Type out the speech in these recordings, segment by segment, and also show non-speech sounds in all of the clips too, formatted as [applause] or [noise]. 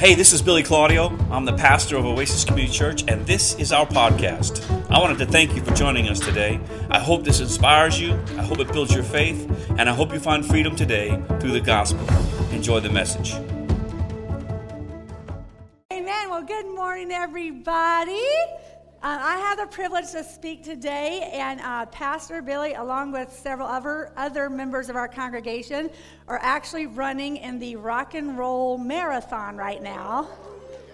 Hey, this is Billy Claudio. I'm the pastor of Oasis Community Church, and this is our podcast. I wanted to thank you for joining us today. I hope this inspires you, I hope it builds your faith, and I hope you find freedom today through the gospel. Enjoy the message. Amen. Well, good morning, everybody. Uh, I have the privilege to speak today, and uh, Pastor Billy, along with several other, other members of our congregation, are actually running in the rock and roll marathon right now.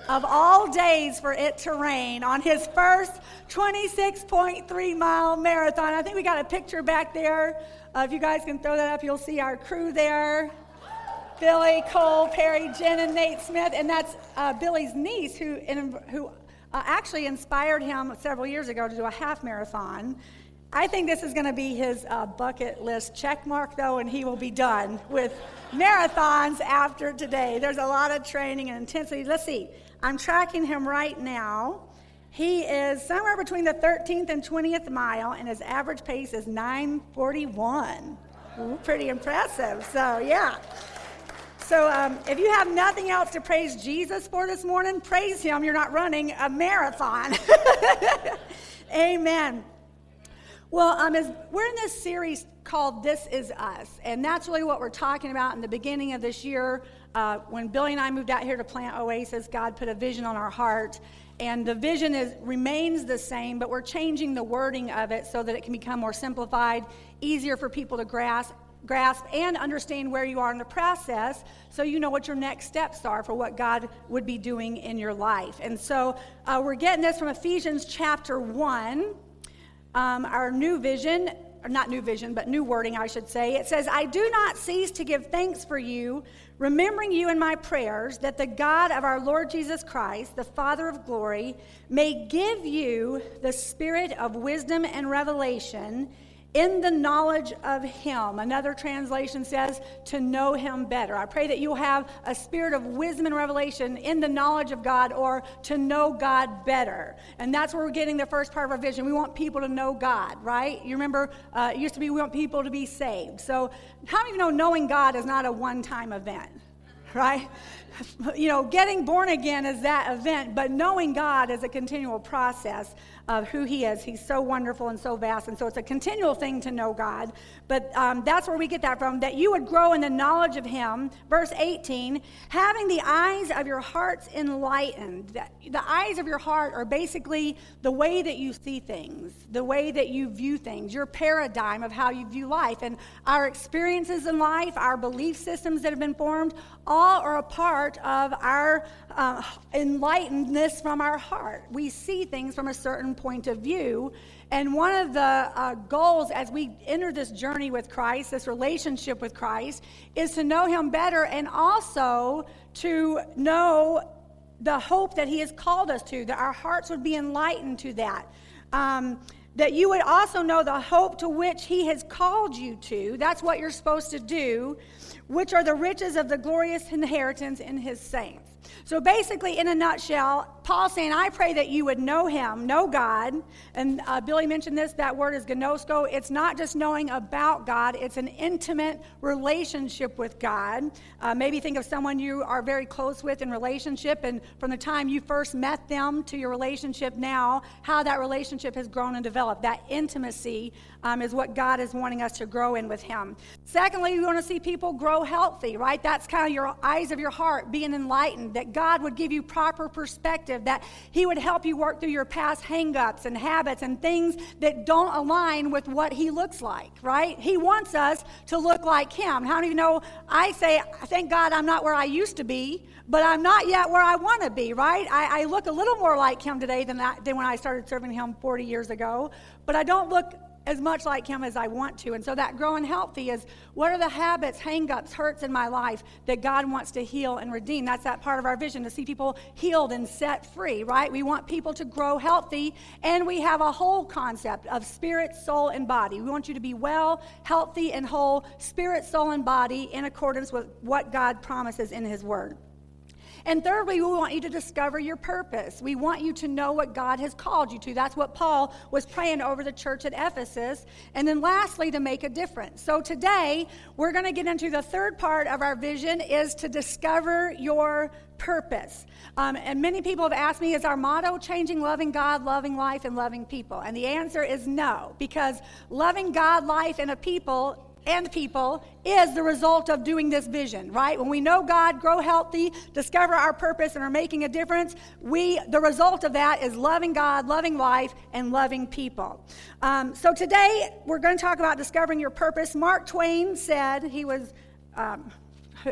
Of all days for it to rain on his first 26.3 mile marathon. I think we got a picture back there. Uh, if you guys can throw that up, you'll see our crew there. Billy, Cole, Perry, Jen, and Nate Smith, and that's uh, Billy's niece who, in, who uh, actually inspired him several years ago to do a half marathon. I think this is going to be his uh, bucket list check mark, though, and he will be done with marathons after today. There's a lot of training and intensity. Let's see. I'm tracking him right now. He is somewhere between the 13th and 20th mile, and his average pace is 941. Ooh, pretty impressive. So, yeah. So, um, if you have nothing else to praise Jesus for this morning, praise Him. You're not running a marathon. [laughs] Amen. Well, um, as we're in this series called This Is Us, and that's really what we're talking about in the beginning of this year. Uh, when Billy and I moved out here to plant Oasis, God put a vision on our heart. And the vision is, remains the same, but we're changing the wording of it so that it can become more simplified, easier for people to grasp, grasp and understand where you are in the process so you know what your next steps are for what God would be doing in your life. And so uh, we're getting this from Ephesians chapter 1, um, our new vision. Or not new vision, but new wording, I should say. It says, I do not cease to give thanks for you, remembering you in my prayers, that the God of our Lord Jesus Christ, the Father of glory, may give you the spirit of wisdom and revelation in the knowledge of Him. Another translation says, to know Him better. I pray that you'll have a spirit of wisdom and revelation in the knowledge of God or to know God better. And that's where we're getting the first part of our vision. We want people to know God, right? You remember, uh, it used to be we want people to be saved. So, how many of you know knowing God is not a one time event, right? [laughs] You know, getting born again is that event, but knowing God is a continual process of who He is. He's so wonderful and so vast. And so it's a continual thing to know God. But um, that's where we get that from, that you would grow in the knowledge of Him. Verse 18, having the eyes of your hearts enlightened. The eyes of your heart are basically the way that you see things, the way that you view things, your paradigm of how you view life. And our experiences in life, our belief systems that have been formed, all are a part of our uh, enlightenedness from our heart. We see things from a certain point of view. And one of the uh, goals as we enter this journey with Christ, this relationship with Christ, is to know Him better and also to know the hope that He has called us to, that our hearts would be enlightened to that. Um, that you would also know the hope to which he has called you to. That's what you're supposed to do, which are the riches of the glorious inheritance in his saints. So basically, in a nutshell, Paul saying, I pray that you would know him, know God. And uh, Billy mentioned this, that word is gnosko. It's not just knowing about God, it's an intimate relationship with God. Uh, maybe think of someone you are very close with in relationship, and from the time you first met them to your relationship now, how that relationship has grown and developed. That intimacy um, is what God is wanting us to grow in with Him. Secondly, we want to see people grow healthy, right? That's kind of your eyes of your heart being enlightened, that God would give you proper perspective, that He would help you work through your past hangups and habits and things that don't align with what He looks like, right? He wants us to look like Him. How do you know I say, thank God I'm not where I used to be, but I'm not yet where I want to be, right? I, I, look a little more like Him today than, I, than when I started serving Him 40 years ago, but I don't look as much like him as I want to. And so that growing healthy is what are the habits, hangups, hurts in my life that God wants to heal and redeem? That's that part of our vision to see people healed and set free, right? We want people to grow healthy, and we have a whole concept of spirit, soul, and body. We want you to be well, healthy, and whole, spirit, soul, and body in accordance with what God promises in His Word. And thirdly, we want you to discover your purpose. We want you to know what God has called you to. That's what Paul was praying over the church at Ephesus. And then lastly, to make a difference. So today, we're going to get into the third part of our vision is to discover your purpose. Um, and many people have asked me, is our motto changing loving God, loving life, and loving people? And the answer is no, because loving God, life, and a people and people is the result of doing this vision, right? When we know God, grow healthy, discover our purpose, and are making a difference, we the result of that is loving God, loving life, and loving people. Um, so today we're going to talk about discovering your purpose. Mark Twain said he was. Um,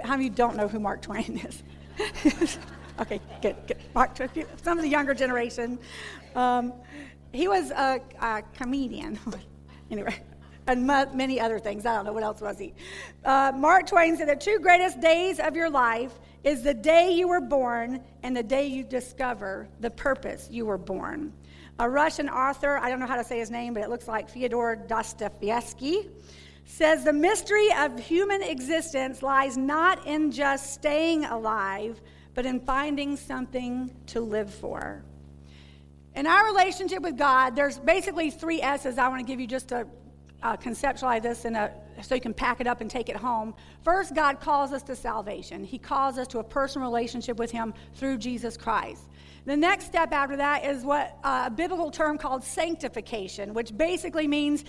how many don't know who Mark Twain [laughs] is? okay, good, good. Mark, Twain. some of the younger generation. Um, he was a, a comedian. [laughs] anyway, and many other things. I don't know what else was he. Uh, Mark Twain said the two greatest days of your life is the day you were born and the day you discover the purpose you were born. A Russian author, I don't know how to say his name, but it looks like Fyodor Dostoevsky, says the mystery of human existence lies not in just staying alive, but in finding something to live for. In our relationship with God, there's basically three S's I want to give you just to uh, conceptualize this in a, so you can pack it up and take it home. First, God calls us to salvation. He calls us to a personal relationship with Him through Jesus Christ. The next step after that is what uh, a biblical term called sanctification, which basically means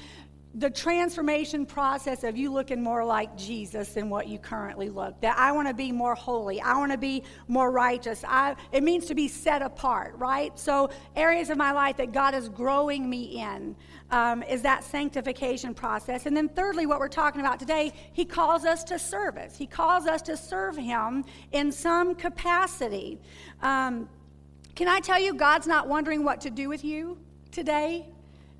the transformation process of you looking more like Jesus than what you currently look. That I want to be more holy. I want to be more righteous. I, it means to be set apart, right? So, areas of my life that God is growing me in um, is that sanctification process. And then, thirdly, what we're talking about today, He calls us to service. He calls us to serve Him in some capacity. Um, can I tell you, God's not wondering what to do with you today?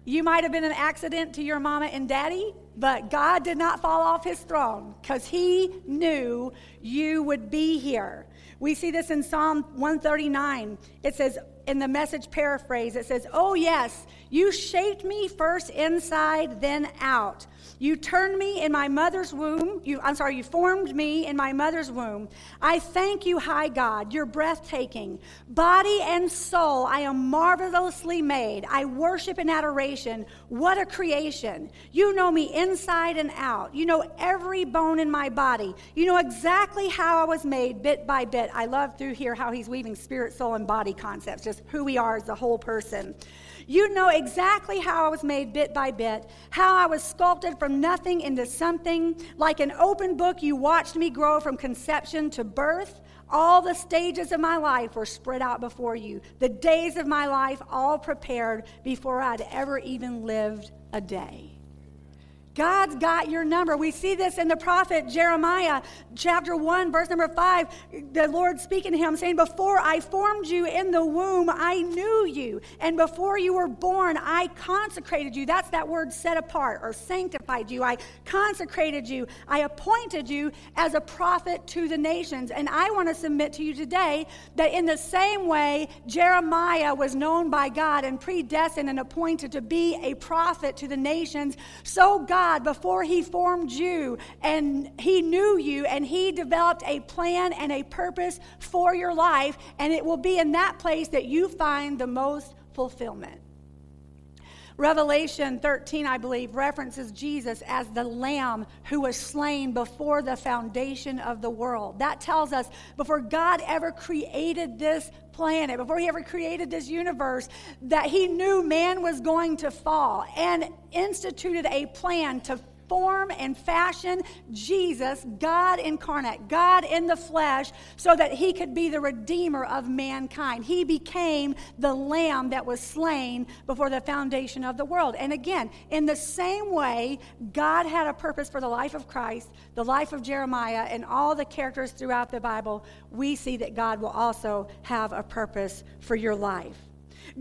You might have been an accident to your mama and daddy, but God did not fall off his throne because he knew you would be here. We see this in Psalm 139. It says, in the message paraphrase, it says, Oh, yes, you shaped me first inside, then out. You turned me in my mother's womb. You, I'm sorry, you formed me in my mother's womb. I thank you, high God. You're breathtaking. Body and soul, I am marvelously made. I worship in adoration. What a creation. You know me inside and out. You know every bone in my body. You know exactly how I was made bit by bit. I love through here how he's weaving spirit, soul, and body concepts, just who we are as a whole person. You know exactly how I was made bit by bit, how I was sculpted from nothing into something. Like an open book, you watched me grow from conception to birth. All the stages of my life were spread out before you, the days of my life all prepared before I'd ever even lived a day. God's got your number. We see this in the prophet Jeremiah, chapter 1, verse number 5. The Lord speaking to him, saying, Before I formed you in the womb, I knew you. And before you were born, I consecrated you. That's that word set apart or sanctified you. I consecrated you. I appointed you as a prophet to the nations. And I want to submit to you today that in the same way Jeremiah was known by God and predestined and appointed to be a prophet to the nations, so God God before He formed you and He knew you and He developed a plan and a purpose for your life, and it will be in that place that you find the most fulfillment. Revelation 13, I believe, references Jesus as the lamb who was slain before the foundation of the world. That tells us before God ever created this planet, before he ever created this universe, that he knew man was going to fall and instituted a plan to form and fashion Jesus, God incarnate, God in the flesh, so that he could be the redeemer of mankind. He became the lamb that was slain before the foundation of the world. And again, in the same way, God had a purpose for the life of Christ, the life of Jeremiah, and all the characters throughout the Bible. We see that God will also have a purpose for your life.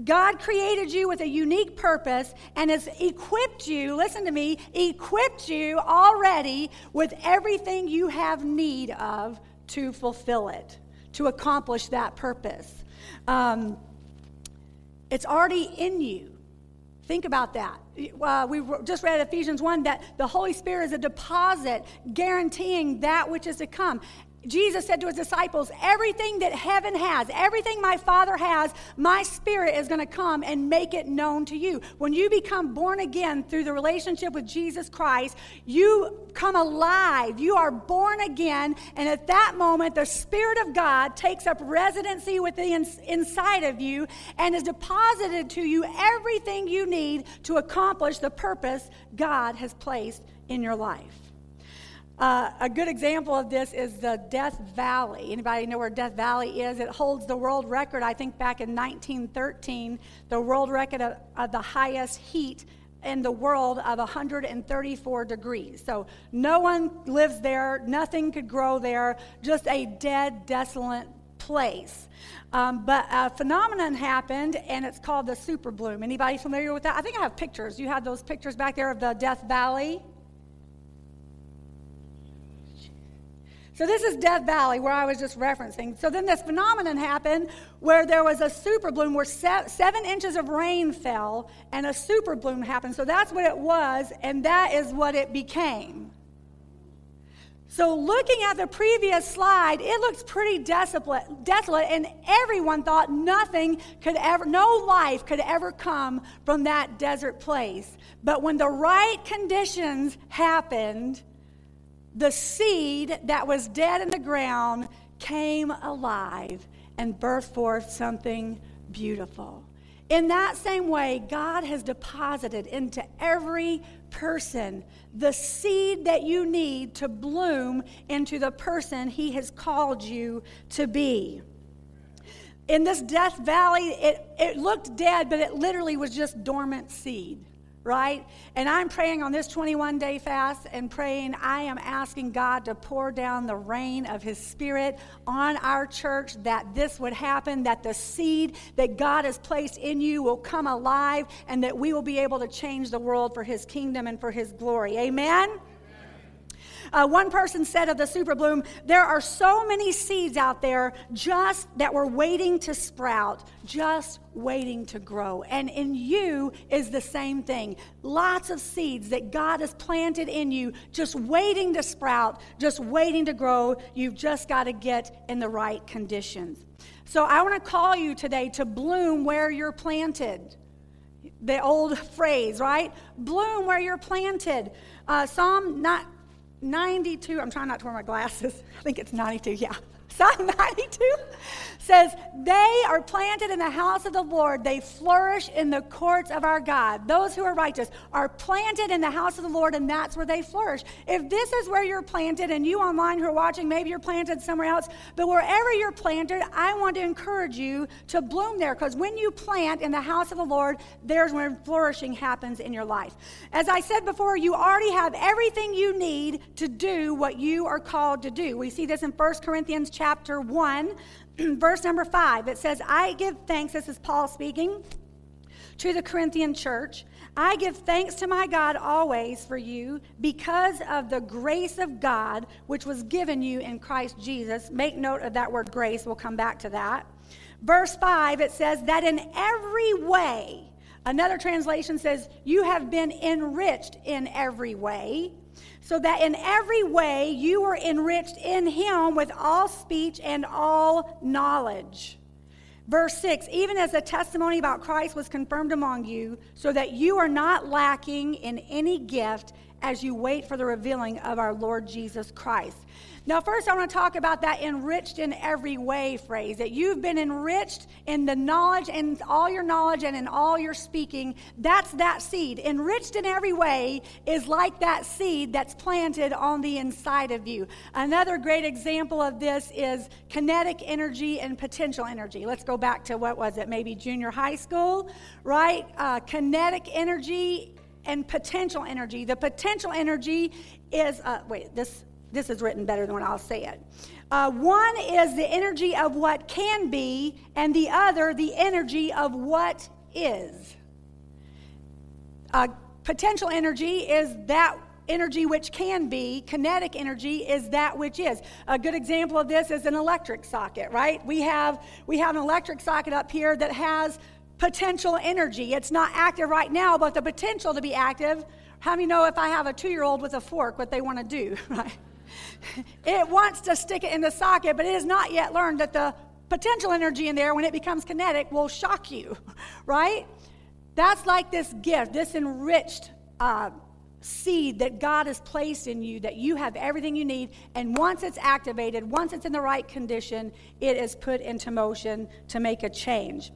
God created you with a unique purpose and has equipped you, listen to me, equipped you already with everything you have need of to fulfill it, to accomplish that purpose. Um, it's already in you. Think about that. Uh, we just read Ephesians 1 that the Holy Spirit is a deposit guaranteeing that which is to come Jesus said to his disciples, Everything that heaven has, everything my Father has, my Spirit is going to come and make it known to you. When you become born again through the relationship with Jesus Christ, you come alive. You are born again. And at that moment, the Spirit of God takes up residency within inside of you and is deposited to you everything you need to accomplish the purpose God has placed in your life. Uh, a good example of this is the Death Valley. Anybody know where Death Valley is? It holds the world record, I think, back in 1913, the world record of, of the highest heat in the world of 134 degrees. So no one lives there, nothing could grow there, just a dead, desolate place. Um, but a phenomenon happened, and it's called the super bloom. Anybody familiar with that? I think I have pictures. You had those pictures back there of the Death Valley. So this is Death Valley, where I was just referencing. So then this phenomenon happened where there was a super bloom, where se- seven inches of rain fell, and a super bloom happened. So that's what it was, and that is what it became. So looking at the previous slide, it looks pretty desolate, desolate, and everyone thought nothing could ever, no life could ever come from that desert place. But when the right conditions happened, the seed that was dead in the ground came alive and birthed forth something beautiful. In that same way, God has deposited into every person the seed that you need to bloom into the person He has called you to be. In this death valley, it, it looked dead, but it literally was just dormant seed right? And I'm praying on this 21 day fast and praying, I am asking God to pour down the rain of His Spirit on our church that this would happen, that the seed that God has placed in you will come alive, and that we will be able to change the world for His kingdom and for His glory. Amen? Uh, one person said of the super bloom, there are so many seeds out there just that were waiting to sprout, just waiting to grow. And in you is the same thing. Lots of seeds that God has planted in you, just waiting to sprout, just waiting to grow. You've just got to get in the right conditions. So I want to call you today to bloom where you're planted the old phrase, right? Bloom where you're planted. Uh, Psalm not 92, I'm trying not to wear my glasses. [laughs] I think it's 92, yeah. [laughs] Psalm 92 says, They are planted in the house of the Lord. They flourish in the courts of our God. Those who are righteous are planted in the house of the Lord, and that's where they flourish. If this is where you're planted, and you online who are watching, maybe you're planted somewhere else, but wherever you're planted, I want to encourage you to bloom there because when you plant in the house of the Lord, there's when flourishing happens in your life. As I said before, you already have everything you need to do what you are called to do. We see this in 1 Corinthians chapter chapter 1, [clears throat] verse number 5. It says, I give thanks, this is Paul speaking to the Corinthian church. I give thanks to my God always for you because of the grace of God which was given you in Christ Jesus. Make note of that word grace, we'll come back to that. Verse 5, it says, that in every way, another translation says, you have been enriched in every way so that in every way you were enriched in him with all speech and all knowledge. Verse 6 Even as the testimony about Christ was confirmed among you, so that you are not lacking in any gift as you wait for the revealing of our Lord Jesus Christ. Now, first, I want to talk about that enriched in every way phrase that you've been enriched in the knowledge and all your knowledge and in all your speaking. That's that seed. Enriched in every way is like that seed that's planted on the inside of you. Another great example of this is kinetic energy and potential energy. Let's go back to what was it? Maybe junior high school, right? Uh, kinetic energy and potential energy. The potential energy is, uh, wait, this this is written better than what I'll say it. Uh, one is the energy of what can be, and the other, the energy of what is. Uh, potential energy is that energy which can be, kinetic energy is that which is. A good example of this is an electric socket, right? We have, we have an electric socket up here that has potential energy. It's not active right now, but the potential to be active. How many know if I have a two year old with a fork, what they want to do, [laughs] right? it wants to stick it in the socket, but it has not yet learned that the potential energy in there, when it becomes kinetic, will shock you, [laughs] right? That's like this gift, this enriched uh, seed that God has placed in you, that you have everything you need. And once it's activated, once it's in the right condition, it is put into motion to make a change.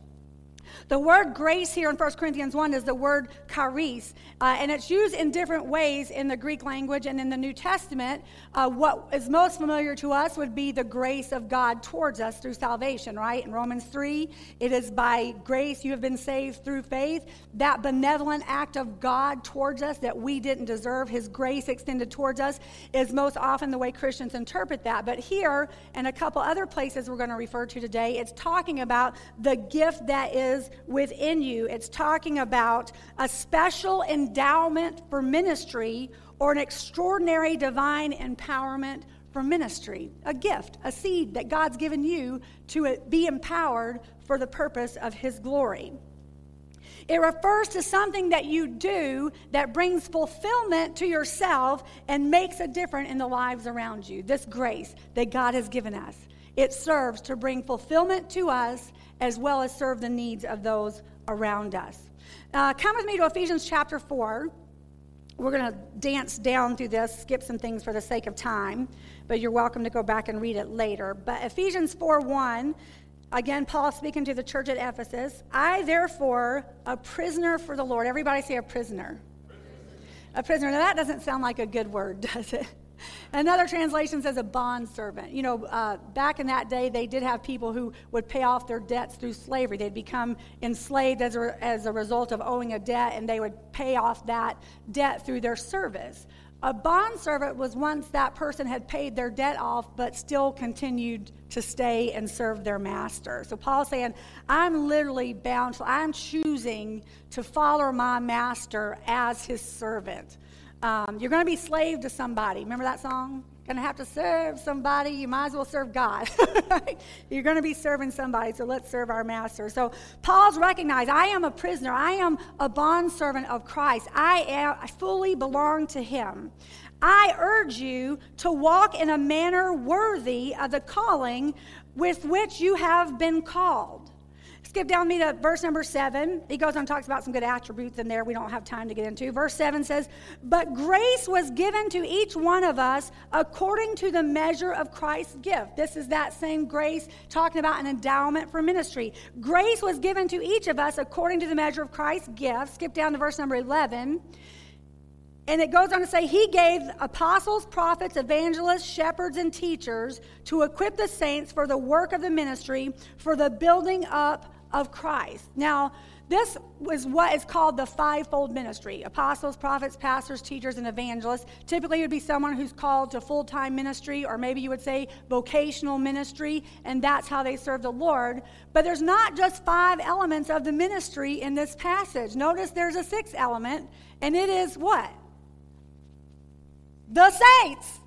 The word grace here in 1 Corinthians 1 is the word charis, uh, and it's used in different ways in the Greek language and in the New Testament. Uh, what is most familiar to us would be the grace of God towards us through salvation, right? In Romans 3, it is by grace you have been saved through faith. That benevolent act of God towards us that we didn't deserve, His grace extended towards us, is most often the way Christians interpret that. But here, and a couple other places we're going to refer to today, it's talking about the gift that is within you. It's talking about a special endowment for ministry or an extraordinary divine empowerment for ministry, a gift, a seed that God's given you to be empowered for the purpose of His glory. It refers to something that you do that brings fulfillment to yourself and makes a difference in the lives around you. This grace that God has given us. It serves to bring fulfillment to us as well as serve the needs of those around us. Uh, come with me to Ephesians chapter 4. We're going to dance down through this, skip some things for the sake of time, but you're welcome to go back and read it later. But Ephesians 4 1, again, Paul speaking to the church at Ephesus. I, therefore, a prisoner for the Lord. Everybody say a prisoner. A prisoner. Now, that doesn't sound like a good word, [laughs] does it? Another translation says a bond servant. You know, uh, back in that day, they did have people who would pay off their debts through slavery. They'd become enslaved as a, as a result of owing a debt, and they would pay off that debt through their service. A bond servant was once that person had paid their debt off, but still continued to stay and serve their master. So Paul's saying, I'm literally bound I'm choosing to follow my master as his servant. Um, you're going to be slave to somebody. Remember that song? Going to have to serve somebody. You might as well serve God. [laughs] you're going to be serving somebody, so let's serve our master. So Paul's recognized I am a prisoner. I am a bondservant of Christ. I, am, I fully belong to him. I urge you to walk in a manner worthy of the calling with which you have been called Skip down me to verse number seven. He goes on and talks about some good attributes in there we don't have time to get into. Verse seven says, But grace was given to each one of us according to the measure of Christ's gift. This is that same grace talking about an endowment for ministry. Grace was given to each of us according to the measure of Christ's gift. Skip down to verse number 11. And it goes on to say, He gave apostles, prophets, evangelists, shepherds, and teachers to equip the saints for the work of the ministry, for the building up of Christ. Now, this was what is called the fivefold ministry apostles, prophets, pastors, teachers, and evangelists. Typically, it would be someone who's called to full time ministry, or maybe you would say vocational ministry, and that's how they serve the Lord. But there's not just five elements of the ministry in this passage. Notice there's a sixth element, and it is what? The saints.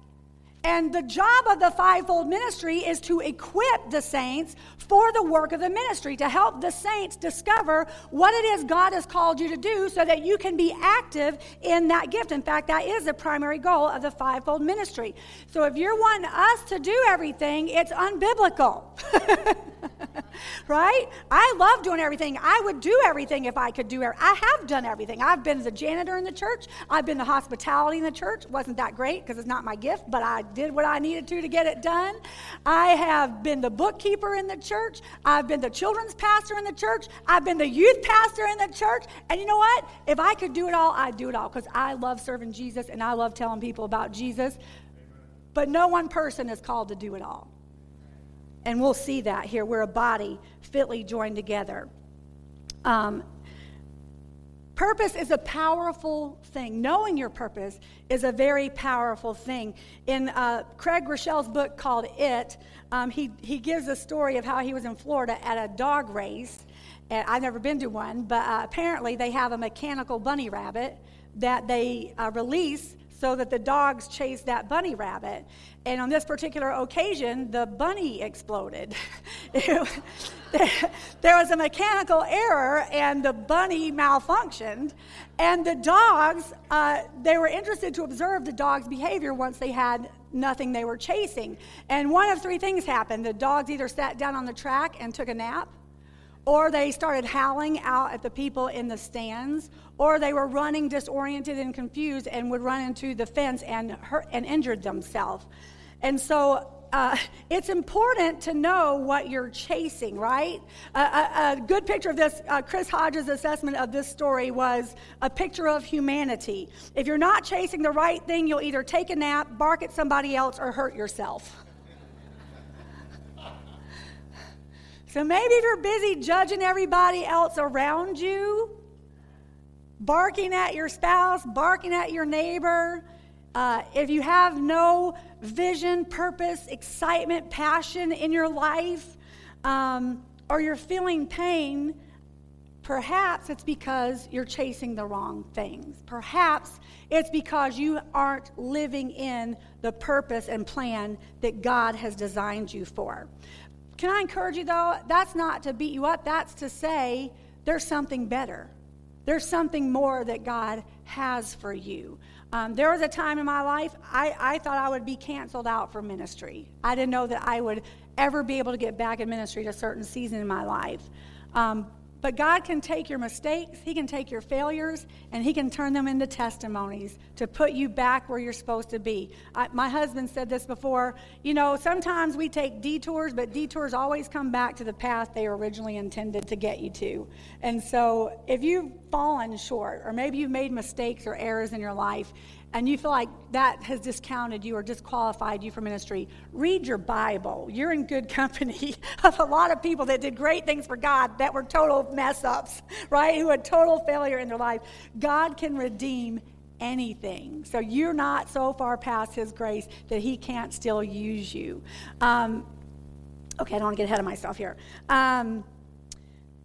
And the job of the fivefold ministry is to equip the saints for the work of the ministry, to help the saints discover what it is God has called you to do so that you can be active in that gift. In fact, that is the primary goal of the fivefold ministry. So if you're wanting us to do everything, it's unbiblical. [laughs] right? I love doing everything. I would do everything if I could do it. I have done everything. I've been the janitor in the church. I've been the hospitality in the church. Wasn't that great because it's not my gift, but I did what I needed to to get it done. I have been the bookkeeper in the church. I've been the children's pastor in the church. I've been the youth pastor in the church. And you know what? If I could do it all, I'd do it all because I love serving Jesus and I love telling people about Jesus. But no one person is called to do it all. And we'll see that here. We're a body fitly joined together. Um, purpose is a powerful thing. Knowing your purpose is a very powerful thing. In uh, Craig Groeschel's book called It, um, he, he gives a story of how he was in Florida at a dog race. And I've never been to one, but uh, apparently they have a mechanical bunny rabbit that they uh, release so that the dogs chased that bunny rabbit. And on this particular occasion, the bunny exploded. [laughs] there was a mechanical error, and the bunny malfunctioned. And the dogs, uh, they were interested to observe the dog's behavior once they had nothing they were chasing. And one of three things happened the dogs either sat down on the track and took a nap or they started howling out at the people in the stands, or they were running disoriented and confused and would run into the fence and hurt and injured themselves. And so uh, [laughs] it's important to know what you're chasing, right? a, a, good picture of this, uh, Chris Hodges' assessment of this story was a picture of humanity. If you're not chasing the right thing, you'll either take a nap, bark at somebody else, or hurt yourself. So maybe if you're busy judging everybody else around you, barking at your spouse, barking at your neighbor, uh, if you have no vision, purpose, excitement, passion in your life, um, or you're feeling pain, perhaps it's because you're chasing the wrong things. Perhaps it's because you aren't living in the purpose and plan that God has designed you for. Can I encourage you, though? That's not to beat you up, that's to say there's something better. There's something more that God has for you. Um, there was a time in my life I, I thought I would be canceled out for ministry. I didn't know that I would ever be able to get back in ministry at a certain season in my life. Um, but God can take your mistakes, He can take your failures, and He can turn them into testimonies to put you back where you're supposed to be. I, my husband said this before. You know, sometimes we take detours, but detours always come back to the path they originally intended to get you to. And so if you've fallen short, or maybe you've made mistakes or errors in your life, and you feel like that has discounted you or disqualified you for ministry, read your Bible. You're in good [laughs] company of a lot of people that did great things for God that were total mess ups, [laughs] right? Who had total failure in their life. God can redeem anything. So you're not so far past His grace that He can't still use you. Um, okay, I don't want to get ahead of myself here. Um,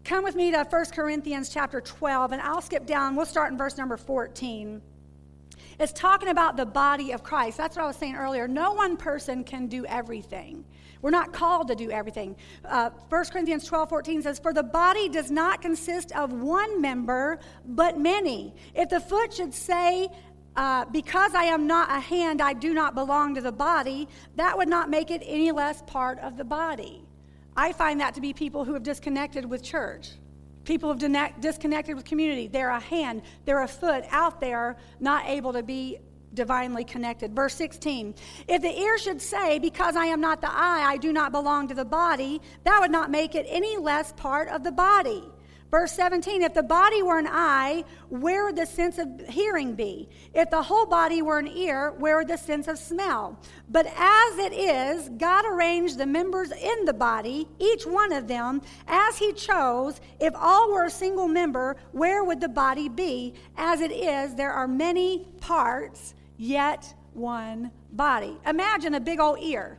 come with me to 1 Corinthians chapter 12, and I'll skip down. We'll start in verse number 14. It's talking about the body of Christ. That's what I was saying earlier. No one person can do everything. We're not called to do everything. Uh, 1 Corinthians 12 14 says, For the body does not consist of one member, but many. If the foot should say, uh, because I am not a hand, I do not belong to the body, that would not make it any less part of the body. I find that to be people who have disconnected with church. People have disconnected with community. They're a hand, they're a foot out there, not able to be divinely connected. Verse 16 If the ear should say, Because I am not the eye, I do not belong to the body, that would not make it any less part of the body. Verse 17 If the body were an eye, where would the sense of hearing be? If the whole body were an ear, where would the sense of smell? But as it is, God arranged the members in the body, each one of them, as He chose. If all were a single member, where would the body be? As it is, there are many parts, yet one body. Imagine a big old ear.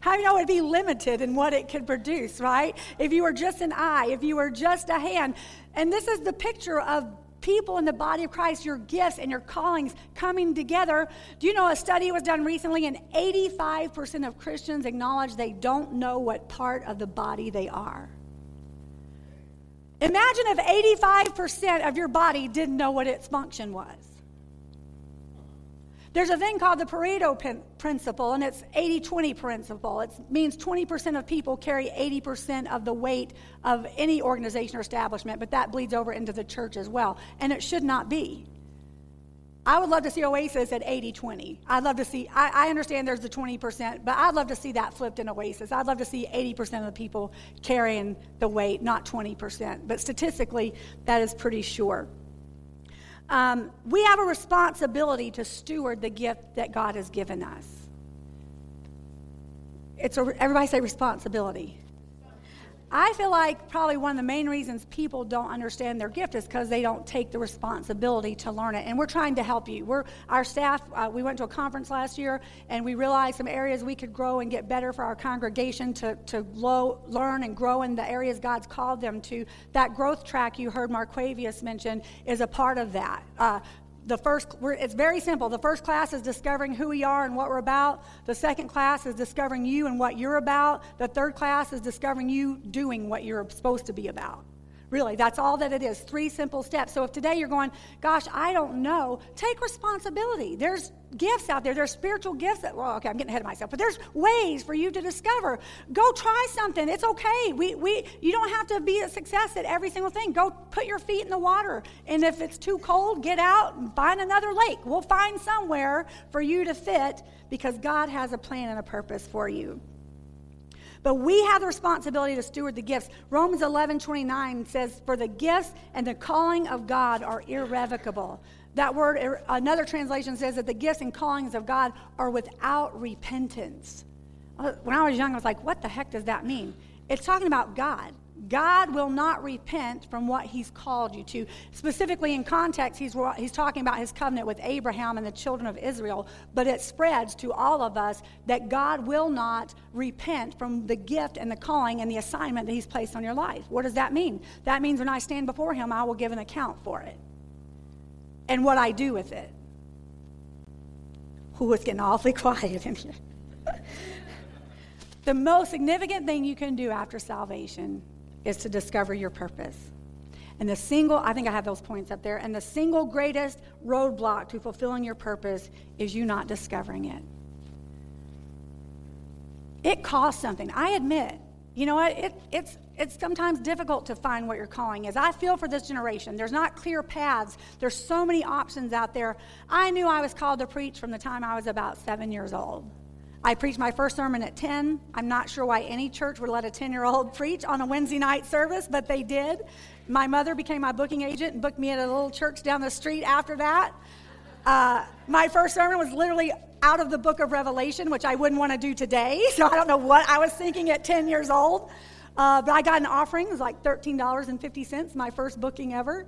How you know it'd be limited in what it could produce, right? If you were just an eye, if you were just a hand. And this is the picture of people in the body of Christ, your gifts and your callings coming together. Do you know a study was done recently, and 85% of Christians acknowledge they don't know what part of the body they are? Imagine if 85% of your body didn't know what its function was. There's a thing called the Pareto principle, and it's 80 20 principle. It means 20% of people carry 80% of the weight of any organization or establishment, but that bleeds over into the church as well. And it should not be. I would love to see Oasis at 80 20. I'd love to see, I, I, understand there's the 20%, but I'd love to see that flipped in Oasis. I'd love to see 80% of the people carrying the weight, not 20%. But statistically, that is pretty sure. Um, we have a responsibility to steward the gift that God has given us. It's a, everybody say responsibility. I feel like probably one of the main reasons people don't understand their gift is because they don't take the responsibility to learn it. And we're trying to help you. We're our staff. Uh, we went to a conference last year, and we realized some areas we could grow and get better for our congregation to to low, learn and grow in the areas God's called them to. That growth track you heard Marquavius mention is a part of that. Uh, the first, it's very simple. The first class is discovering who we are and what we're about. The second class is discovering you and what you're about. The third class is discovering you doing what you're supposed to be about. Really, that's all that it is. Three simple steps. So if today you're going, gosh, I don't know, take responsibility. There's gifts out there. There's spiritual gifts that, well, okay, I'm getting ahead of myself, but there's ways for you to discover. Go try something. It's okay. We, we, you don't have to be a success at every single thing. Go put your feet in the water. And if it's too cold, get out and find another lake. We'll find somewhere for you to fit because God has a plan and a purpose for you. But we have the responsibility to steward the gifts. Romans 11 29 says, For the gifts and the calling of God are irrevocable. That word, er, another translation says that the gifts and callings of God are without repentance. Uh, when I was young, I was like, what the heck does that mean? It's talking about God. God will not repent from what he's called you to. Specifically, in context, he's, he's talking about his covenant with Abraham and the children of Israel, but it spreads to all of us that God will not repent from the gift and the calling and the assignment that he's placed on your life. What does that mean? That means when I stand before him, I will give an account for it and what I do with it. Who is getting awfully [laughs] quiet in here? [laughs] the most significant thing you can do after salvation is to discover your purpose. And the single, I think I have those points up there, and the single greatest roadblock to fulfilling your purpose is you not discovering it. It costs something. I admit, you know what? It, it's, it's sometimes difficult to find what your calling is. I feel for this generation. There's not clear paths, there's so many options out there. I knew I was called to preach from the time I was about seven years old. I preached my first sermon at 10. I'm not sure why any church would let a 10 year old [laughs] preach on a Wednesday night service, but they did. My mother became my booking agent and booked me at a little church down the street after that. Uh, my first sermon was literally out of the book of Revelation, which I wouldn't want to do today. [laughs] So I don't know what I was thinking at 10 years old. Uh, but I got an offering. It was like $13.50, my first booking ever.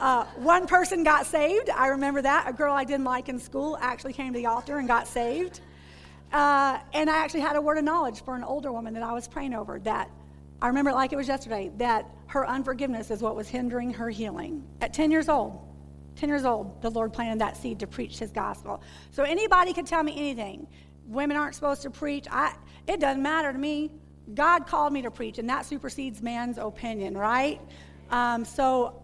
Uh, one person got saved. I remember that. A girl I didn't like in school actually came to the altar and got saved. Uh, and I actually had a word of knowledge for an older woman that I was praying over that I remember it like it was yesterday that her unforgiveness is what was hindering her healing. At 10 years old, 10 years old, the Lord planted that seed to preach his gospel. So anybody can tell me anything. Women aren't supposed to preach. I, it doesn't matter to me. God called me to preach, and that supersedes man's opinion, right? Um, so,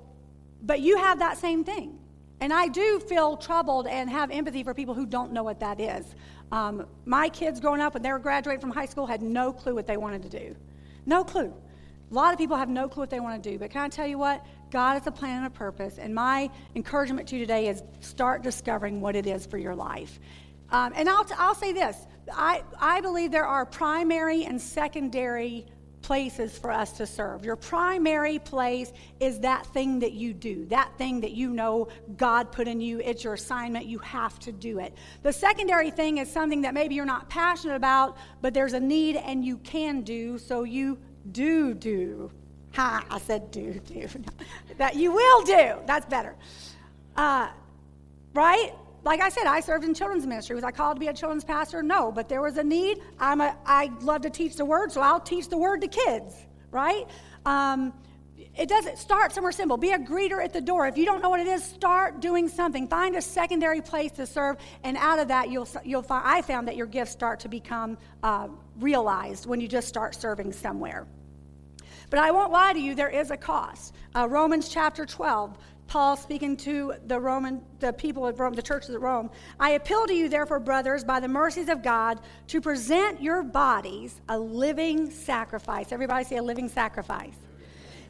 but you have that same thing. And I do feel troubled and have empathy for people who don't know what that is. Um, my kids growing up, when they were graduating from high school, had no clue what they wanted to do. No clue. A lot of people have no clue what they want to do. But can I tell you what? God has a plan and a purpose. And my encouragement to you today is start discovering what it is for your life. Um, and I'll, I'll say this I, I believe there are primary and secondary places for us to serve. Your primary place is that thing that you do, that thing that you know God put in you. It's your assignment. You have to do it. The secondary thing is something that maybe you're not passionate about, but there's a need and you can do, so you do do. Ha, I said do do. [laughs] that you will do. That's better. Uh, right? Like I said, I served in children's ministry. Was I called to be a children's pastor? No, but there was a need. I'm a, I love to teach the word, so I'll teach the word to kids, right? Um, it doesn't start somewhere simple. Be a greeter at the door. If you don't know what it is, start doing something. Find a secondary place to serve, and out of that, you'll you'll find. I found that your gifts start to become uh, realized when you just start serving somewhere. But I won't lie to you. There is a cost. Uh, Romans chapter twelve Paul speaking to the Roman, the people of Rome, the churches of Rome. I appeal to you, therefore, brothers, by the mercies of God, to present your bodies a living sacrifice. Everybody say a living sacrifice.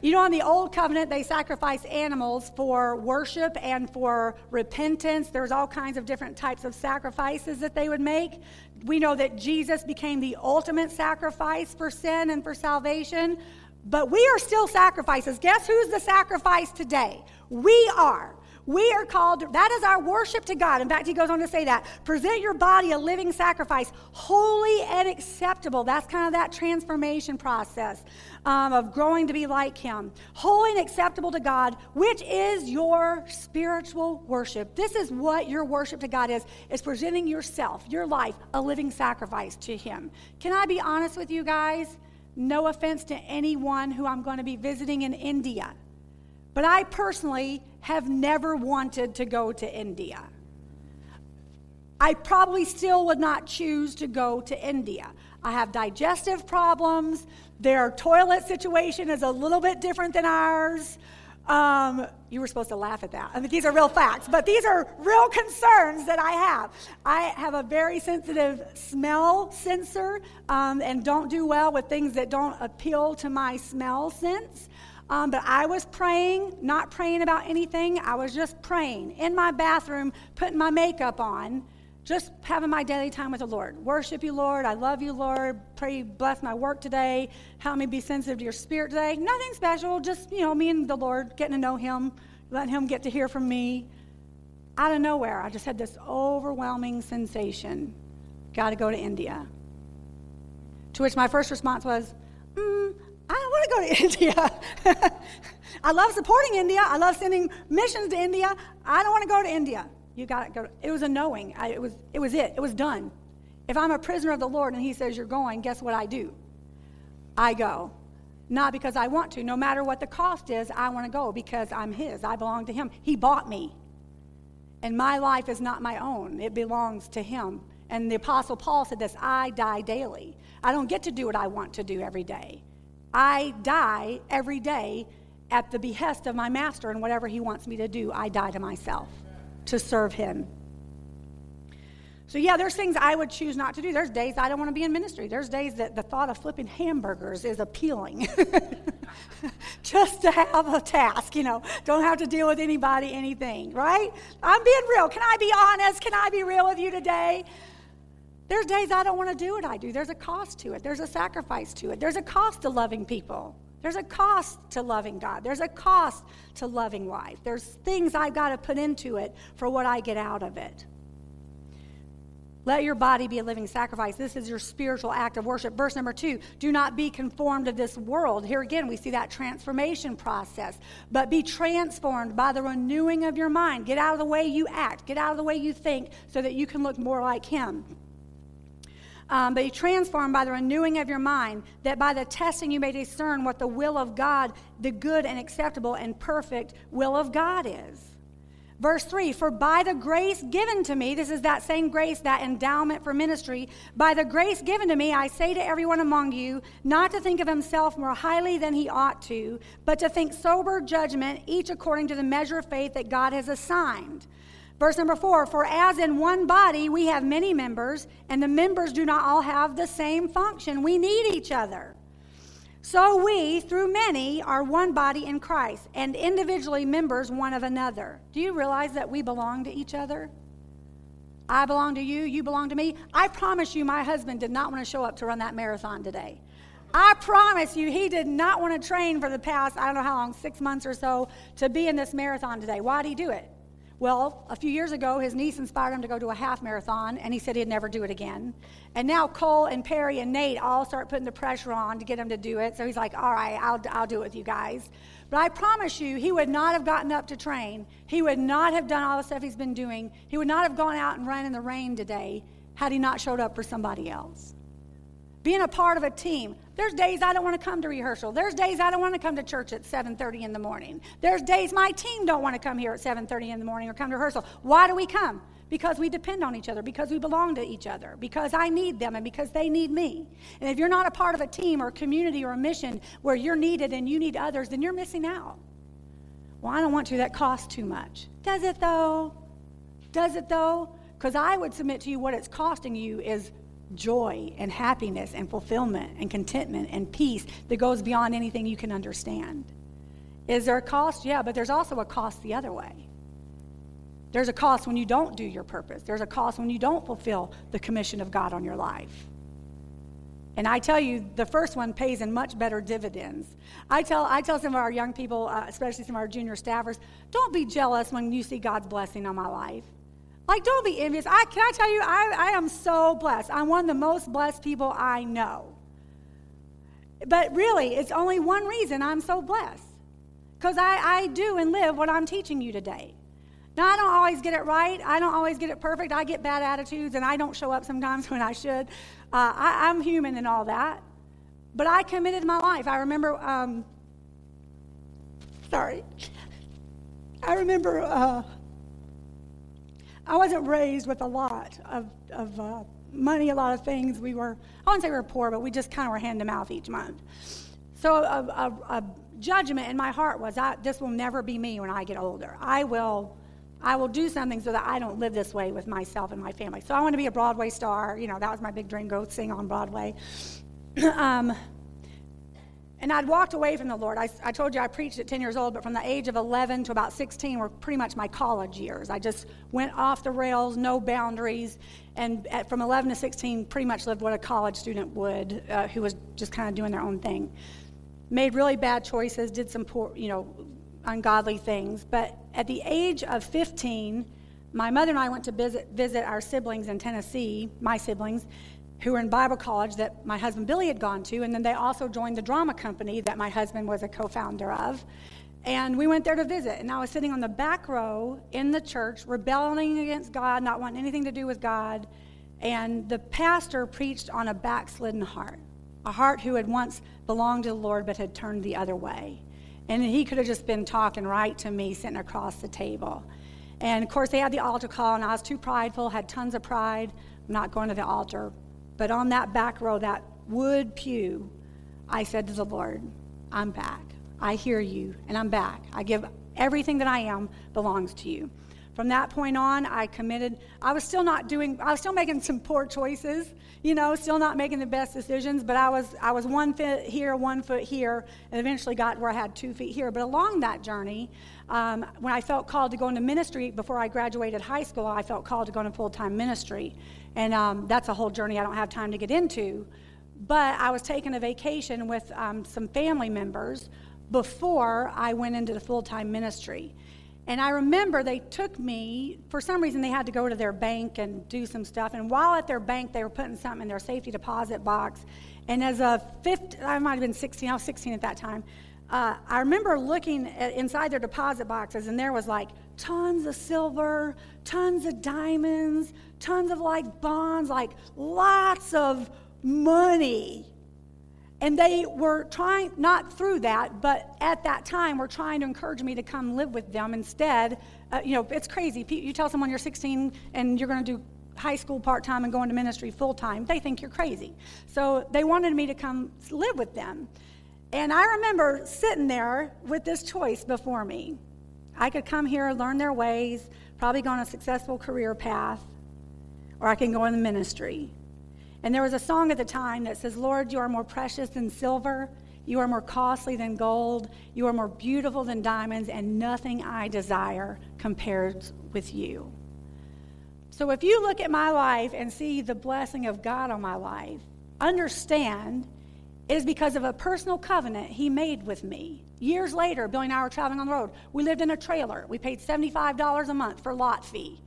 You know, in the old covenant, they sacrificed animals for worship and for repentance. There's all kinds of different types of sacrifices that they would make. We know that Jesus became the ultimate sacrifice for sin and for salvation. But we are still sacrifices. Guess who's the sacrifice today? We are. We are called, that is our worship to God. In fact, he goes on to say that. Present your body a living sacrifice, holy and acceptable. That's kind of that transformation process um, of growing to be like him. Holy and acceptable to God, which is your spiritual worship. This is what your worship to God is, is presenting yourself, your life, a living sacrifice to him. Can I be honest with you guys? No offense to anyone who I'm going to be visiting in India. But I personally have never wanted to go to India. I probably still would not choose to go to India. I have digestive problems. Their toilet situation is a little bit different than ours. Um, you were supposed to laugh at that. I mean, these are real facts, but these are real concerns that I have. I have a very sensitive smell sensor um, and don't do well with things that don't appeal to my smell sense. Um, but I was praying, not praying about anything. I was just praying in my bathroom, putting my makeup on, just having my daily time with the Lord. Worship you, Lord. I love you, Lord. Pray bless my work today. Help me be sensitive to your spirit today. Nothing special, just, you know, me and the Lord getting to know him, letting him get to hear from me. Out of nowhere, I just had this overwhelming sensation got to go to India. To which my first response was, mm, I don't want to go to [laughs] India. I love supporting India. I love sending missions to India. I don't want to go to India. You got to go. It was a knowing. I, it was it was it. It was done. If I'm a prisoner of the Lord and He says you're going, guess what I do? I go. Not because I want to. No matter what the cost is, I want to go because I'm His. I belong to Him. He bought me. And my life is not my own, it belongs to Him. And the Apostle Paul said this I die daily. I don't get to do what I want to do every day. I die every day at the behest of my master, and whatever He wants me to do, I die to myself to serve Him. So, yeah, there's things I would choose not to do. There's days I don't want to be in ministry. There's days that the thought of flipping hamburgers is appealing. [laughs] Just to have a task, you know, don't have to deal with anybody, anything, right? I'm being real. Can I be honest? Can I be real with you today? There's days I don't want to do what I do. There's a cost to it, there's a sacrifice to it, there's a cost to loving people. There's a cost to loving God. There's a cost to loving life. There's things I've got to put into it for what I get out of it. Let your body be a living sacrifice. This is your spiritual act of worship. Verse number two do not be conformed to this world. Here again, we see that transformation process. But be transformed by the renewing of your mind. Get out of the way you act, get out of the way you think, so that you can look more like Him. Um, be transformed by the renewing of your mind, that by the testing you may discern what the will of God, the good and acceptable and perfect will of God is. Verse 3 For by the grace given to me, this is that same grace, that endowment for ministry, by the grace given to me, I say to everyone among you, not to think of himself more highly than he ought to, but to think sober judgment, each according to the measure of faith that God has assigned. Verse number four For as in one body we have many members, and the members do not all have the same function, we need each other. So we, through many, are one body in Christ, and individually members one of another. Do you realize that we belong to each other? I belong to you, you belong to me. I promise you, my husband did not want to show up to run that marathon today. I promise you, he did not want to train for the past, I don't know how long, six months or so, to be in this marathon today. Why did he do it? Well, a few years ago, his niece inspired him to go to a half marathon, and he said he'd never do it again. And now Cole and Perry and Nate all start putting the pressure on to get him to do it. So he's like, all right, I'll, I'll do it with you guys. But I promise you, he would not have gotten up to train. He would not have done all the stuff he's been doing. He would not have gone out and run in the rain today had he not showed up for somebody else being a part of a team. There's days I don't want to come to rehearsal. There's days I don't want to come to church at 7:30 in the morning. There's days my team don't want to come here at 7:30 in the morning or come to rehearsal. Why do we come? Because we depend on each other, because we belong to each other, because I need them and because they need me. And if you're not a part of a team or a community or a mission where you're needed and you need others, then you're missing out. Well, I don't want to. That costs too much. Does it though? Does it though? Because I would submit to you what it's costing you is joy and happiness and fulfillment and contentment and peace that goes beyond anything you can understand. Is there a cost? Yeah, but there's also a cost the other way. There's a cost when you don't do your purpose. There's a cost when you don't fulfill the commission of God on your life. And I tell you, the first one pays in much better dividends. I tell, I tell some of our young people, uh, especially some of our junior staffers, don't be jealous when you see God's blessing on my life. Like, don't be envious. I, can I tell you, I, I am so blessed. I'm one of the most blessed people I know. But really, it's only one reason I'm so blessed. Because I, I do and live what I'm teaching you today. Now, I don't always get it right. I don't always get it perfect. I get bad attitudes and I don't show up sometimes [laughs] when I should. Uh, I, am human and all that. But I committed my life. I remember, um, sorry. [laughs] I remember uh, I wasn't raised with a lot of, of uh, money, a lot of things. We were, I wouldn't say we were poor, but we just kind of were hand to mouth each month. So a, a, a judgment in my heart was, I, this will never be me when I get older. I will, I will do something so that I don't live this way with myself and my family. So I want to be a Broadway star. You know, that was my big dream, go sing on Broadway. [clears throat] um, and I'd walked away from the Lord. I, I, told you I preached at 10 years old, but from the age of 11 to about 16 were pretty much my college years. I just went off the rails, no boundaries, and at, from 11 to 16, pretty much lived what a college student would, uh, who was just kind of doing their own thing. Made really bad choices, did some poor, you know, ungodly things. But at the age of 15, my mother and I went to visit, visit our siblings in Tennessee, my siblings, who were in Bible college that my husband Billy had gone to, and then they also joined the drama company that my husband was a co founder of. And we went there to visit, and I was sitting on the back row in the church, rebelling against God, not wanting anything to do with God. And the pastor preached on a backslidden heart, a heart who had once belonged to the Lord but had turned the other way. And he could have just been talking right to me sitting across the table. And of course, they had the altar call, and I was too prideful, had tons of pride. I'm not going to the altar. But on that back row, that wood pew, I said to the Lord, I'm back. I hear you, and I'm back. I give everything that I am belongs to you. From that point on, I committed. I was still not doing, I was still making some poor choices, you know, still not making the best decisions, but I was, I was one foot here, one foot here, and eventually got where I had two feet here. But along that journey, um, when I felt called to go into ministry before I graduated high school, I felt called to go into full time ministry. And um, that's a whole journey I don't have time to get into. But I was taking a vacation with um, some family members before I went into the full time ministry. And I remember they took me, for some reason, they had to go to their bank and do some stuff. And while at their bank, they were putting something in their safety deposit box. And as a 15, I might have been 16, I was 16 at that time. Uh, I remember looking at, inside their deposit boxes, and there was like tons of silver, tons of diamonds, tons of like bonds, like lots of money. And they were trying, not through that, but at that time, were trying to encourage me to come live with them instead. Uh, you know, it's crazy. You tell someone you're 16 and you're going to do high school part time and go into ministry full time, they think you're crazy. So they wanted me to come live with them. And I remember sitting there with this choice before me. I could come here, learn their ways, probably go on a successful career path, or I can go in the ministry. And there was a song at the time that says, Lord, you are more precious than silver. You are more costly than gold. You are more beautiful than diamonds, and nothing I desire compares with you. So if you look at my life and see the blessing of God on my life, understand it is because of a personal covenant he made with me. Years later, Billy and I were traveling on the road. We lived in a trailer. We paid $75 a month for lot fee.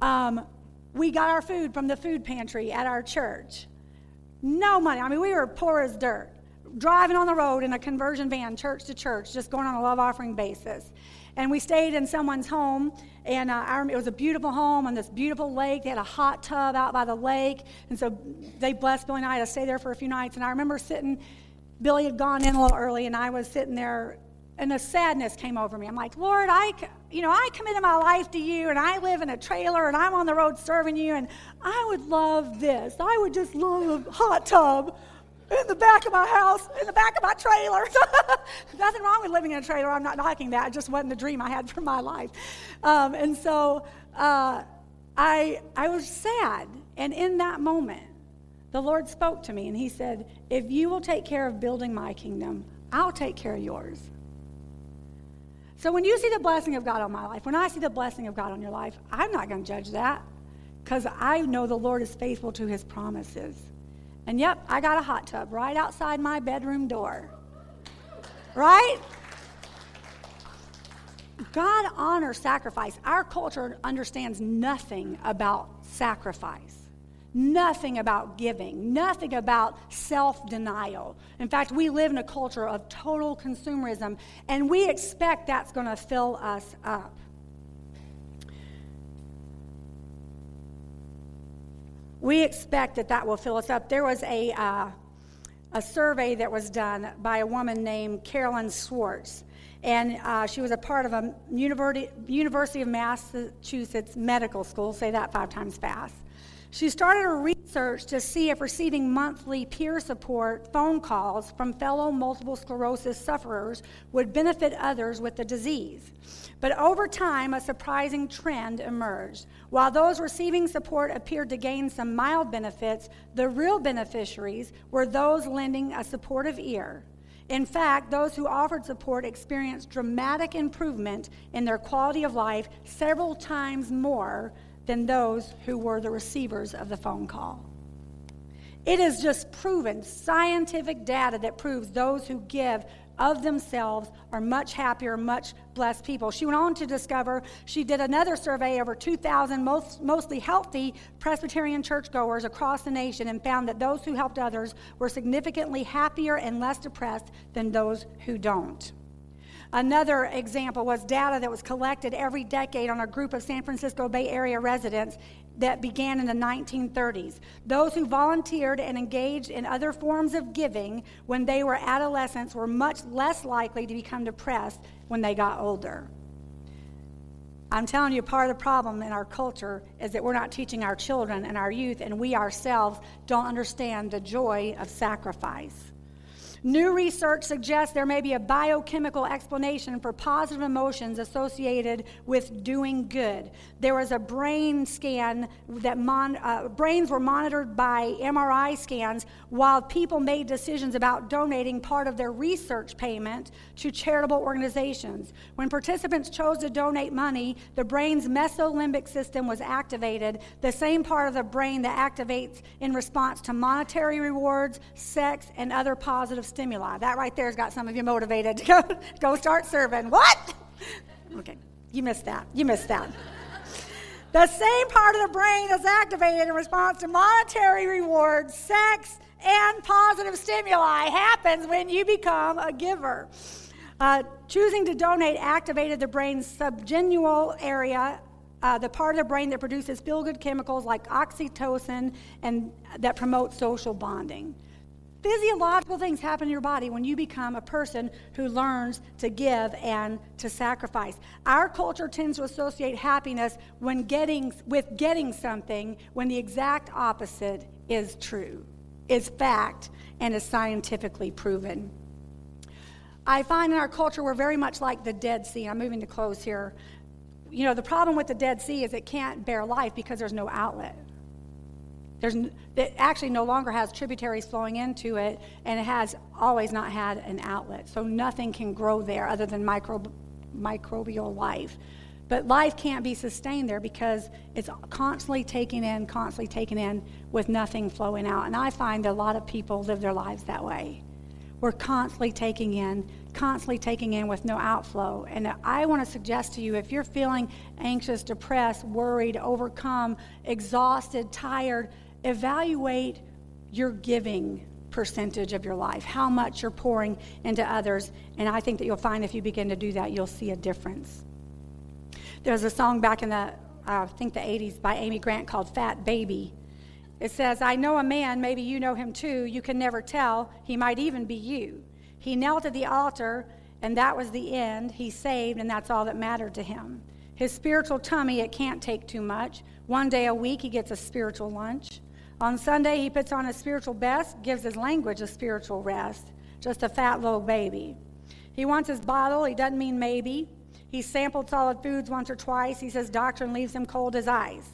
Um, we got our food from the food pantry at our church. No money. I mean, we were poor as dirt. Driving on the road in a conversion van, church to church, just going on a love offering basis. And we stayed in someone's home, and uh, it was a beautiful home on this beautiful lake. They had a hot tub out by the lake, and so they blessed Billy and I to stay there for a few nights. And I remember sitting, Billy had gone in a little early, and I was sitting there and a sadness came over me. I'm like, Lord, I, you know, I committed my life to you, and I live in a trailer, and I'm on the road serving you, and I would love this. I would just love a hot tub in the back of my house, in the back of my trailer. [laughs] Nothing wrong with living in a trailer. I'm not knocking that. It just wasn't the dream I had for my life. Um, and so uh, I, I was sad. And in that moment, the Lord spoke to me, and He said, If you will take care of building my kingdom, I'll take care of yours. So when you see the blessing of God on my life, when I see the blessing of God on your life, I'm not going to judge that because I know the Lord is faithful to his promises. And yep, I got a hot tub right outside my bedroom door. Right? God honors sacrifice. Our culture understands nothing about sacrifice nothing about giving, nothing about self denial. In fact, we live in a culture of total consumerism, and we expect that's going to fill us up. We expect that that will fill us up. There was a, uh, a survey that was done by a woman named Carolyn Schwartz. And uh, she was a part of a University, University of Massachusetts medical school. Say that five times fast. She started a research to see if receiving monthly peer support phone calls from fellow multiple sclerosis sufferers would benefit others with the disease. But over time, a surprising trend emerged. While those receiving support appeared to gain some mild benefits, the real beneficiaries were those lending a supportive ear. In fact, those who offered support experienced dramatic improvement in their quality of life several times more than those who were the receivers of the phone call. It is just proven, scientific data that proves those who give of themselves are much happier, much blessed people. She went on to discover she did another survey over 2,000 most, mostly healthy Presbyterian churchgoers across the nation and found that those who helped others were significantly happier and less depressed than those who don't. Another example was data that was collected every decade on a group of San Francisco Bay Area residents that began in the 1930s. Those who volunteered and engaged in other forms of giving when they were adolescents were much less likely to become depressed when they got older. I'm telling you, part of the problem in our culture is that we're not teaching our children and our youth, and we ourselves don't understand the joy of sacrifice. New research suggests there may be a biochemical explanation for positive emotions associated with doing good. There was a brain scan that mon- uh, brains were monitored by MRI scans while people made decisions about donating part of their research payment to charitable organizations. When participants chose to donate money, the brain's mesolimbic system was activated, the same part of the brain that activates in response to monetary rewards, sex, and other positive. That right there has got some of you motivated to go, [laughs] go start serving. What? Okay, you missed that. You missed that. the same part of the brain is activated in response to monetary rewards, sex, and positive stimuli happens when you become a giver. Uh, choosing to donate activated the brain's subgenual area, uh, the part of the brain that produces feel good chemicals like oxytocin and that promote social bonding. Physiological things happen in your body when you become a person who learns to give and to sacrifice. Our culture tends to associate happiness when getting, with getting something when the exact opposite is true, is fact, and is scientifically proven. I find in our culture we're very much like the Dead Sea. I'm moving to close here. You know, the problem with the Dead Sea is it can't bear life because there's no outlet. There's, actually no longer has tributaries flowing into it, and it has always not had an outlet. So nothing can grow there other than microb, microbial life. But life can't be sustained there because it's constantly taking in, constantly taking in with nothing flowing out. And I find that a lot of people live their lives that way. We're constantly taking in, constantly taking in with no outflow. And I want to suggest to you if you're feeling anxious, depressed, worried, overcome, exhausted, tired, evaluate your giving percentage of your life, how much you're pouring into others. And I think that you'll find if you begin to do that, you'll see a difference. There's a song back in the, I think the 80s by Amy Grant called Fat Baby. It says, I know a man, maybe you know him too, you can never tell, he might even be you. He knelt at the altar, and that was the end. He saved, and that's all that mattered to him. His spiritual tummy, it can't take too much. One day a week, he gets a spiritual lunch. On Sunday, he puts on his spiritual best, gives his language a spiritual rest. Just a fat little baby. He wants his bottle, he doesn't mean maybe. He's sampled solid foods once or twice. He says doctrine leaves him cold as ice.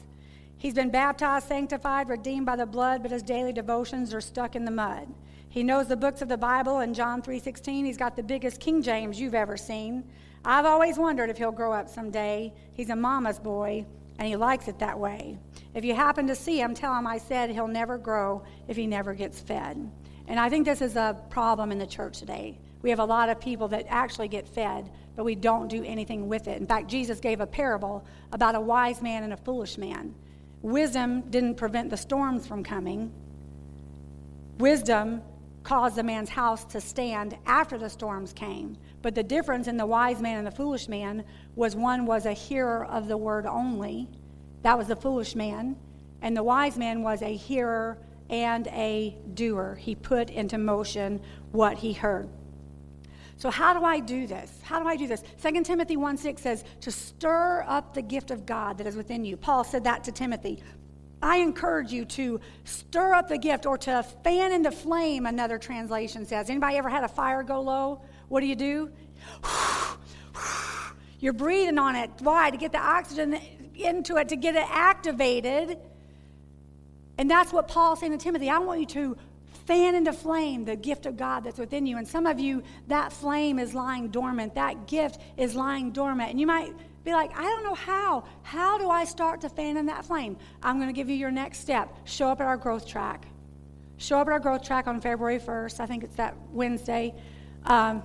He's been baptized, sanctified, redeemed by the blood, but his daily devotions are stuck in the mud. He knows the books of the Bible and John 3:16. He's got the biggest King James you've ever seen. I've always wondered if he'll grow up someday. He's a mama's boy, and he likes it that way. If you happen to see him, tell him I said he'll never grow if he never gets fed. And I think this is a problem in the church today. We have a lot of people that actually get fed, but we don't do anything with it. In fact, Jesus gave a parable about a wise man and a foolish man. Wisdom didn't prevent the storms from coming. Wisdom caused the man's house to stand after the storms came. But the difference in the wise man and the foolish man was one was a hearer of the word only, that was the foolish man. And the wise man was a hearer and a doer. He put into motion what he heard. So, how do I do this? How do I do this? 2 Timothy 1 6 says, to stir up the gift of God that is within you. Paul said that to Timothy. I encourage you to stir up the gift or to fan into flame, another translation says. Anybody ever had a fire go low? What do you do? You're breathing on it. Why? To get the oxygen into it, to get it activated. And that's what Paul's saying to Timothy. I want you to fan into flame the gift of God that's within you. And some of you, that flame is lying dormant. That gift is lying dormant. And you might be like, I don't know how. How do I start to fan in that flame? I'm going to give you your next step. Show up at our growth track. Show up at our growth track on February 1st. I think it's that Wednesday. Um,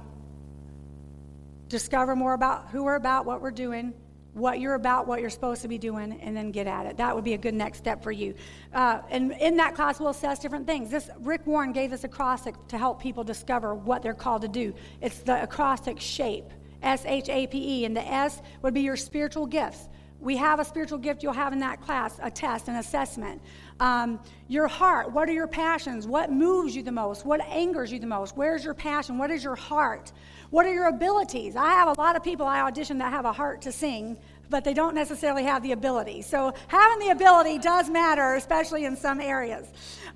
discover more about who we're about, what we're doing, what you're about, what you're supposed to be doing, and then get at it. That would be a good next step for you. Uh, and in that class, we'll assess different things. This Rick Warren gave us a acrostic to help people discover what they're called to do. It's the acrostic shape, S H A P E, and the S would be your spiritual gifts. We have a spiritual gift you'll have in that class, a test, an assessment. Um, your heart, what are your passions? What moves you the most? What angers you the most? Where's your passion? What is your heart? What are your abilities? I have a lot of people I audition that have a heart to sing, but they don't necessarily have the ability. So having the ability does matter, especially in some areas.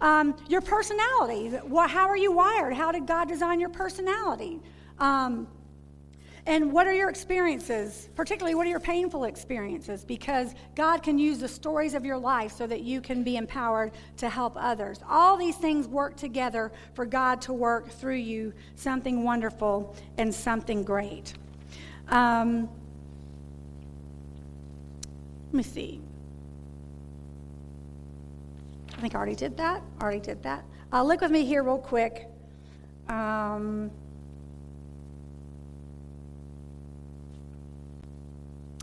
Um, your personality. How are you wired? How did God design your personality? Um, and what are your experiences? Particularly, what are your painful experiences? Because God can use the stories of your life so that you can be empowered to help others. All these things work together for God to work through you something wonderful and something great. Um, let me see. I think I already did that. Already did that. Uh, look with me here, real quick. Um,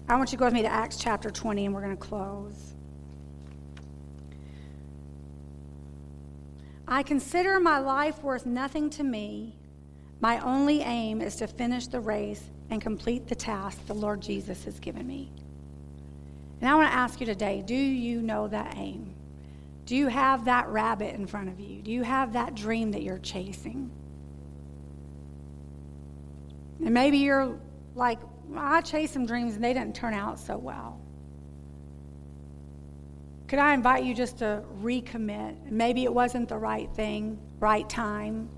I want you to go with me to Acts chapter 20, and we're going to close. I consider my life worth nothing to me. My only aim is to finish the race and complete the task the Lord Jesus has given me. And I want to ask you today do you know that aim? Do you have that rabbit in front of you? Do you have that dream that you're chasing? And maybe you're like, I chased some dreams and they didn't turn out so well. Could I invite you just to recommit? Maybe it wasn't the right thing, right time.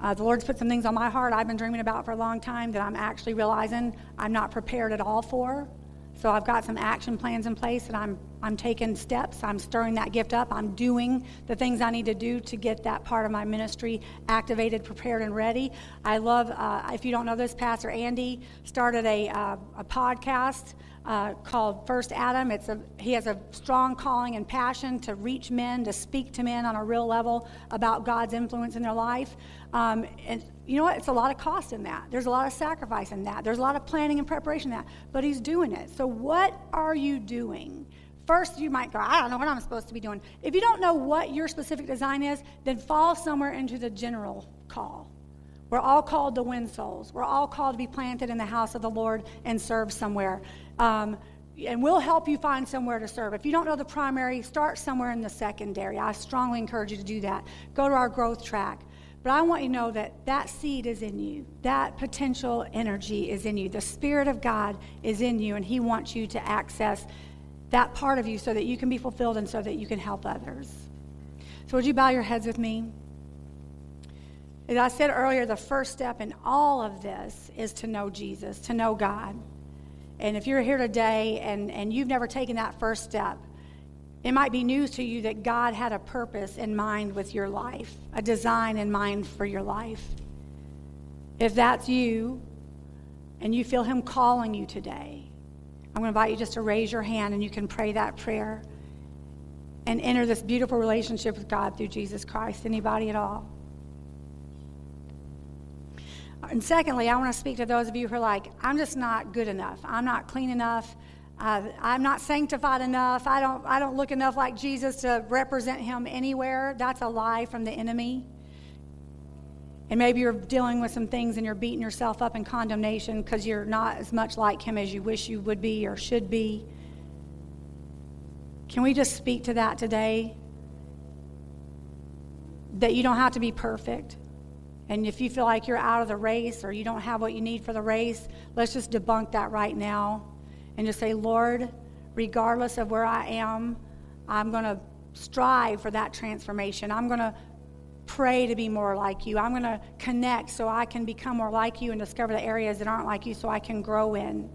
Uh, the Lord's put some things on my heart I've been dreaming about for a long time that I'm actually realizing I'm not prepared at all for. So I've got some action plans in place that I'm, I'm taking steps. I'm stirring that gift up. I'm doing the things I need to do to get that part of my ministry activated, prepared, and ready. I love, uh, if you don't know this, Pastor Andy started a, uh, a podcast uh, called First Adam. It's a, he has a strong calling and passion to reach men, to speak to men on a real level about God's influence in their life. Um, and you know what? It's a lot of cost in that. There's a lot of sacrifice in that. There's a lot of planning and preparation in that. But he's doing it. So, what are you doing? First, you might go, I don't know what I'm supposed to be doing. If you don't know what your specific design is, then fall somewhere into the general call. We're all called to win souls. We're all called to be planted in the house of the Lord and serve somewhere. Um, and we'll help you find somewhere to serve. If you don't know the primary, start somewhere in the secondary. I strongly encourage you to do that. Go to our growth track. But I want you to know that that seed is in you. That potential energy is in you. The Spirit of God is in you, and He wants you to access that part of you so that you can be fulfilled and so that you can help others. So, would you bow your heads with me? As I said earlier, the first step in all of this is to know Jesus, to know God. And if you're here today and, and you've never taken that first step, it might be news to you that God had a purpose in mind with your life, a design in mind for your life. If that's you and you feel Him calling you today, I'm going to invite you just to raise your hand and you can pray that prayer and enter this beautiful relationship with God through Jesus Christ. Anybody at all? And secondly, I want to speak to those of you who are like, I'm just not good enough. I'm not clean enough. Uh, I'm not sanctified enough. I don't, I don't look enough like Jesus to represent him anywhere. That's a lie from the enemy. And maybe you're dealing with some things and you're beating yourself up in condemnation because you're not as much like him as you wish you would be or should be. Can we just speak to that today? that you don't have to be perfect. And if you feel like you're out of the race or you don't have what you need for the race, let's just debunk that right now and just say, Lord, regardless of where I am, I'm going to strive for that transformation. I'm going to pray to be more like you. I'm going to connect so I can become more like you and discover the areas that aren't like you so I can grow in.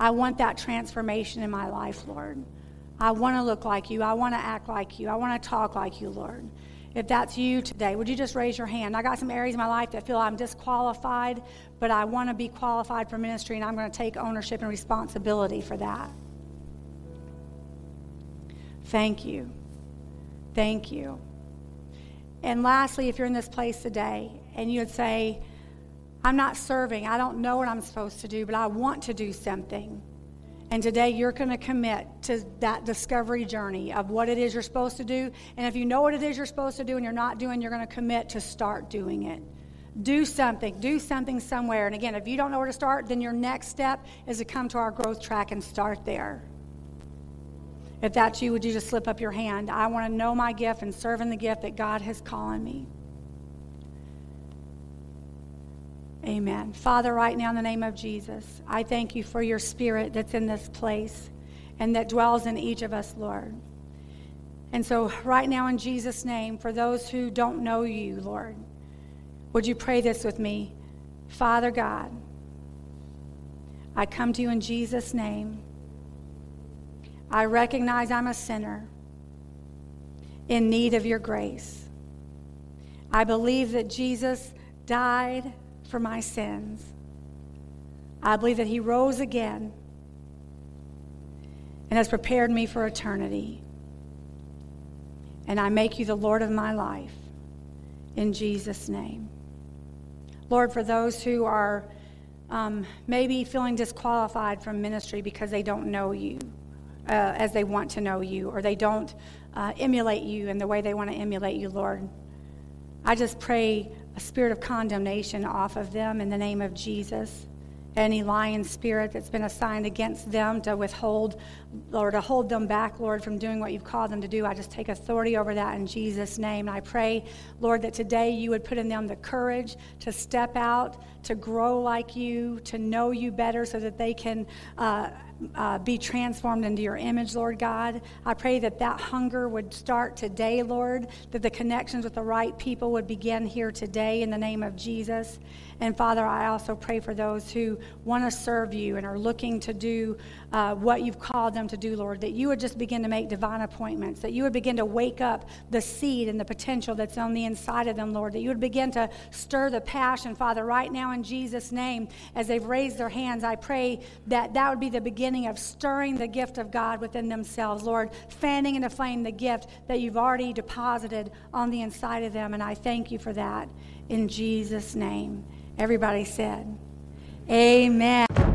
I want that transformation in my life, Lord. I want to look like you. I want to act like you. I want to talk like you, Lord. If that's you today, would you just raise your hand? I got some areas in my life that feel I'm disqualified, but I want to be qualified for ministry, and I'm going to take ownership and responsibility for that. Thank you. Thank you. And lastly, if you're in this place today and you would say, I'm not serving, I don't know what I'm supposed to do, but I want to do something. And today you're going to commit to that discovery journey of what it is you're supposed to do. And if you know what it is you're supposed to do and you're not doing, you're going to commit to start doing it. Do something, do something somewhere. And again, if you don't know where to start, then your next step is to come to our growth track and start there. If that's you, would you just slip up your hand? I want to know my gift and serve in the gift that God has called me. Amen. Father, right now in the name of Jesus, I thank you for your spirit that's in this place and that dwells in each of us, Lord. And so, right now, in Jesus' name, for those who don't know you, Lord, would you pray this with me? Father God, I come to you in Jesus' name. I recognize I'm a sinner in need of your grace. I believe that Jesus died for my sins. I believe that He rose again and has prepared me for eternity. And I make you the Lord of my life in Jesus' name. Lord, for those who are um, maybe feeling disqualified from ministry because they don't know you uh, as they want to know you, or they don't uh, emulate you in the way they want to emulate you, Lord, I just pray a spirit of condemnation off of them in the name of Jesus. Any lying spirit that's been assigned against them to withhold or to hold them back, Lord, from doing what you've called them to do, I just take authority over that in Jesus' name. And I pray, Lord, that today you would put in them the courage to step out, to grow like you, to know you better so that they can. Uh, uh, be transformed into your image, Lord God. I pray that that hunger would start today, Lord, that the connections with the right people would begin here today in the name of Jesus. And Father, I also pray for those who want to serve you and are looking to do uh, what you've called them to do, Lord, that you would just begin to make divine appointments, that you would begin to wake up the seed and the potential that's on the inside of them, Lord, that you would begin to stir the passion, Father, right now in Jesus' name, as they've raised their hands. I pray that that would be the beginning of stirring the gift of God within themselves, Lord, fanning into flame the gift that you've already deposited on the inside of them. And I thank you for that in Jesus' name. Everybody said, Amen.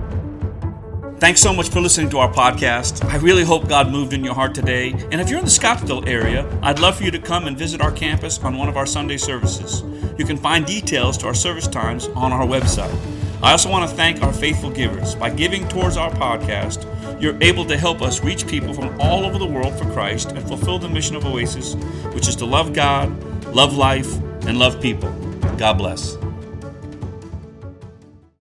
Thanks so much for listening to our podcast. I really hope God moved in your heart today. And if you're in the Scottsdale area, I'd love for you to come and visit our campus on one of our Sunday services. You can find details to our service times on our website. I also want to thank our faithful givers. By giving towards our podcast, you're able to help us reach people from all over the world for Christ and fulfill the mission of Oasis, which is to love God, love life, and love people. God bless.